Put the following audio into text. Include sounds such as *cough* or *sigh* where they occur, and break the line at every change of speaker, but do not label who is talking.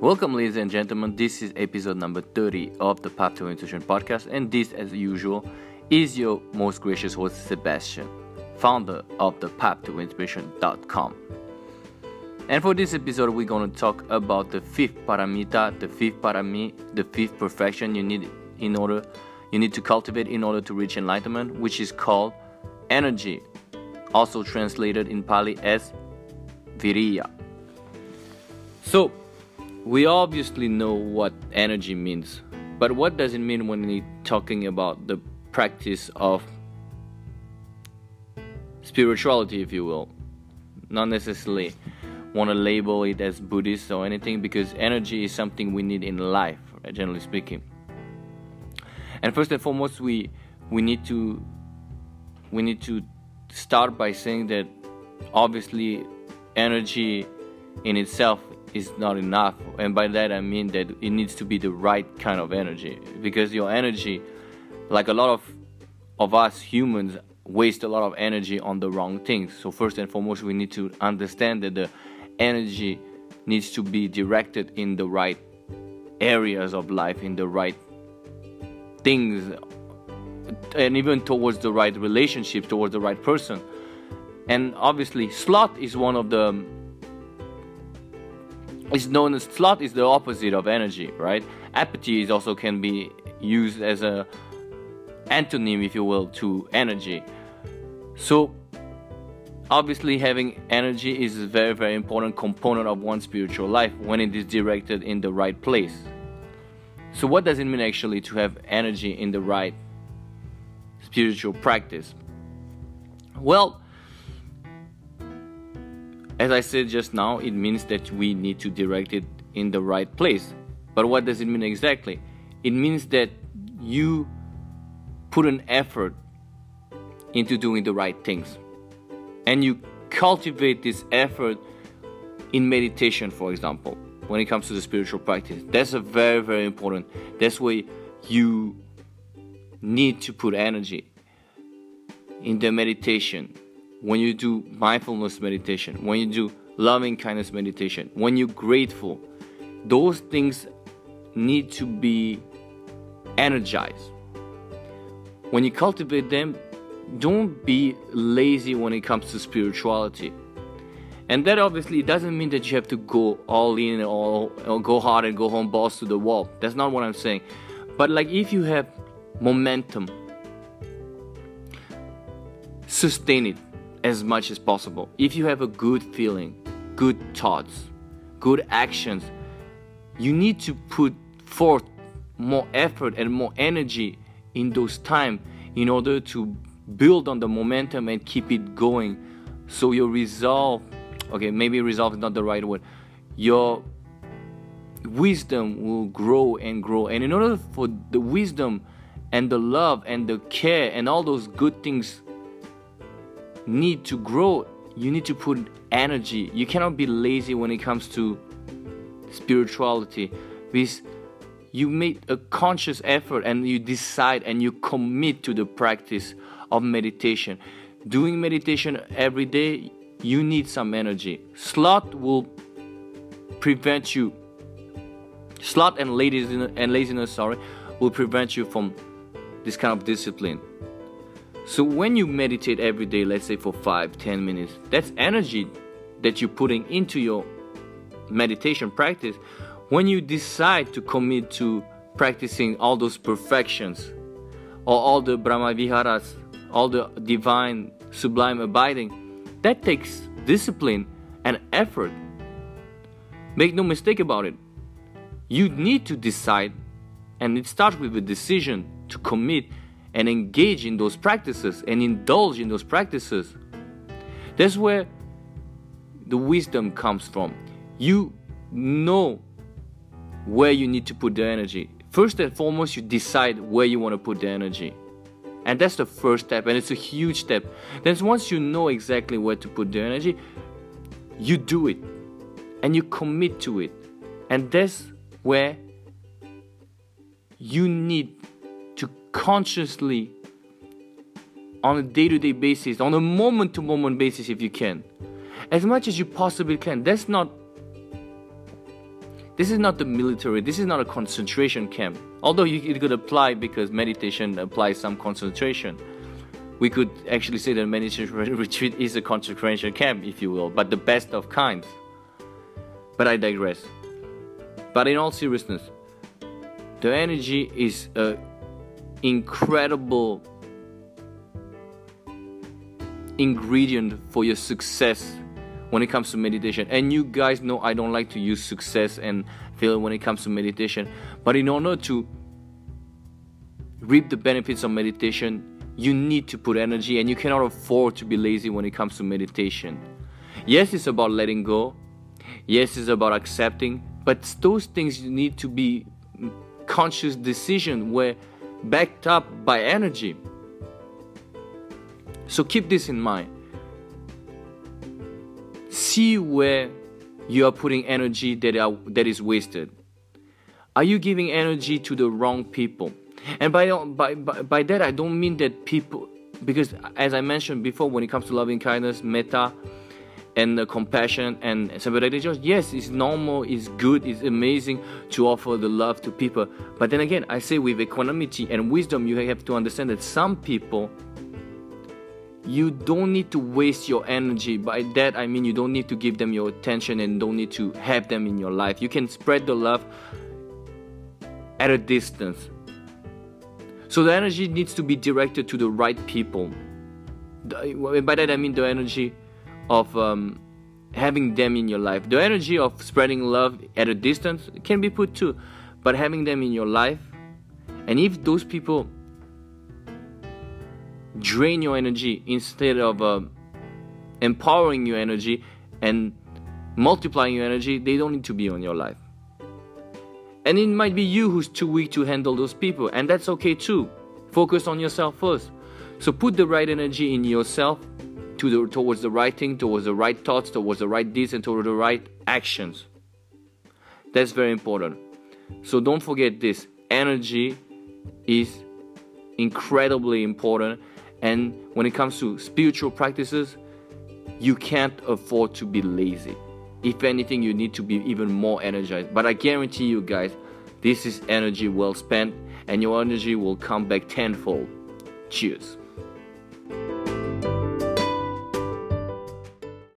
Welcome, ladies and gentlemen. This is episode number 30 of the Path to Intuition podcast, and this, as usual, is your most gracious host, Sebastian, founder of the Path to Inspiration.com. And for this episode, we're going to talk about the fifth paramita, the fifth parami, the fifth perfection you need in order you need to cultivate in order to reach enlightenment, which is called energy, also translated in Pali as viriya. So, we obviously know what energy means, but what does it mean when we're talking about the practice of spirituality, if you will? Not necessarily want to label it as Buddhist or anything because energy is something we need in life, generally speaking. And first and foremost, we we need to we need to start by saying that obviously energy in itself is not enough. And by that i mean that it needs to be the right kind of energy. Because your energy like a lot of of us humans waste a lot of energy on the wrong things. So first and foremost we need to understand that the energy needs to be directed in the right areas of life in the right things and even towards the right relationship towards the right person. And obviously sloth is one of the is known as sloth is the opposite of energy, right? Apathy is also can be used as a antonym, if you will, to energy. So obviously having energy is a very very important component of one's spiritual life when it is directed in the right place. So what does it mean actually to have energy in the right spiritual practice? Well, as I said just now, it means that we need to direct it in the right place. But what does it mean exactly? It means that you put an effort into doing the right things. And you cultivate this effort in meditation, for example, when it comes to the spiritual practice. That's a very, very important. That's where you need to put energy in the meditation when you do mindfulness meditation, when you do loving kindness meditation, when you're grateful, those things need to be energized. When you cultivate them, don't be lazy when it comes to spirituality. And that obviously doesn't mean that you have to go all in or, or go hard and go home balls to the wall. That's not what I'm saying. But like if you have momentum, sustain it as much as possible. If you have a good feeling, good thoughts, good actions, you need to put forth more effort and more energy in those time in order to build on the momentum and keep it going. So your resolve okay maybe resolve is not the right word. Your wisdom will grow and grow. And in order for the wisdom and the love and the care and all those good things need to grow, you need to put energy. You cannot be lazy when it comes to spirituality. Because you make a conscious effort and you decide and you commit to the practice of meditation. Doing meditation every day, you need some energy. Sloth will prevent you. Sloth and laziness, and laziness, sorry, will prevent you from this kind of discipline. So when you meditate every day, let's say for five, ten minutes, that's energy that you're putting into your meditation practice. When you decide to commit to practicing all those perfections or all the Brahma Viharas, all the divine, sublime abiding, that takes discipline and effort. Make no mistake about it. You need to decide, and it starts with a decision to commit and engage in those practices and indulge in those practices. That's where the wisdom comes from. You know where you need to put the energy. First and foremost, you decide where you want to put the energy. And that's the first step, and it's a huge step. Then, once you know exactly where to put the energy, you do it and you commit to it. And that's where you need consciously on a day to day basis, on a moment to moment basis, if you can, as much as you possibly can. That's not This is not the military. This is not a concentration camp. Although you, it could apply because meditation applies some concentration. We could actually say that meditation *laughs* retreat is a concentration camp, if you will, but the best of kinds. But I digress. But in all seriousness, the energy is a incredible ingredient for your success when it comes to meditation. And you guys know I don't like to use success and failure when it comes to meditation. But in order to reap the benefits of meditation, you need to put energy and you cannot afford to be lazy when it comes to meditation. Yes, it's about letting go. Yes, it's about accepting. But those things you need to be conscious decision where backed up by energy. So keep this in mind. See where you are putting energy that, are, that is wasted. Are you giving energy to the wrong people? And by, by, by, by that, I don't mean that people, because as I mentioned before, when it comes to loving kindness, metta, and the compassion and sympathetic just yes it's normal it's good it's amazing to offer the love to people. But then again i say with equanimity and wisdom you have to understand that some people you don't need to waste your energy. By that i mean you don't need to give them your attention and don't need to have them in your life. You can spread the love at a distance. So the energy needs to be directed to the right people. By that i mean the energy of um, having them in your life. The energy of spreading love at a distance can be put too, but having them in your life, and if those people drain your energy instead of uh, empowering your energy and multiplying your energy, they don't need to be on your life. And it might be you who's too weak to handle those people, and that's okay too. Focus on yourself first. So put the right energy in yourself to the, towards the right thing, towards the right thoughts, towards the right deeds, and towards the right actions. That's very important. So don't forget this energy is incredibly important. And when it comes to spiritual practices, you can't afford to be lazy. If anything, you need to be even more energized. But I guarantee you guys, this is energy well spent, and your energy will come back tenfold. Cheers.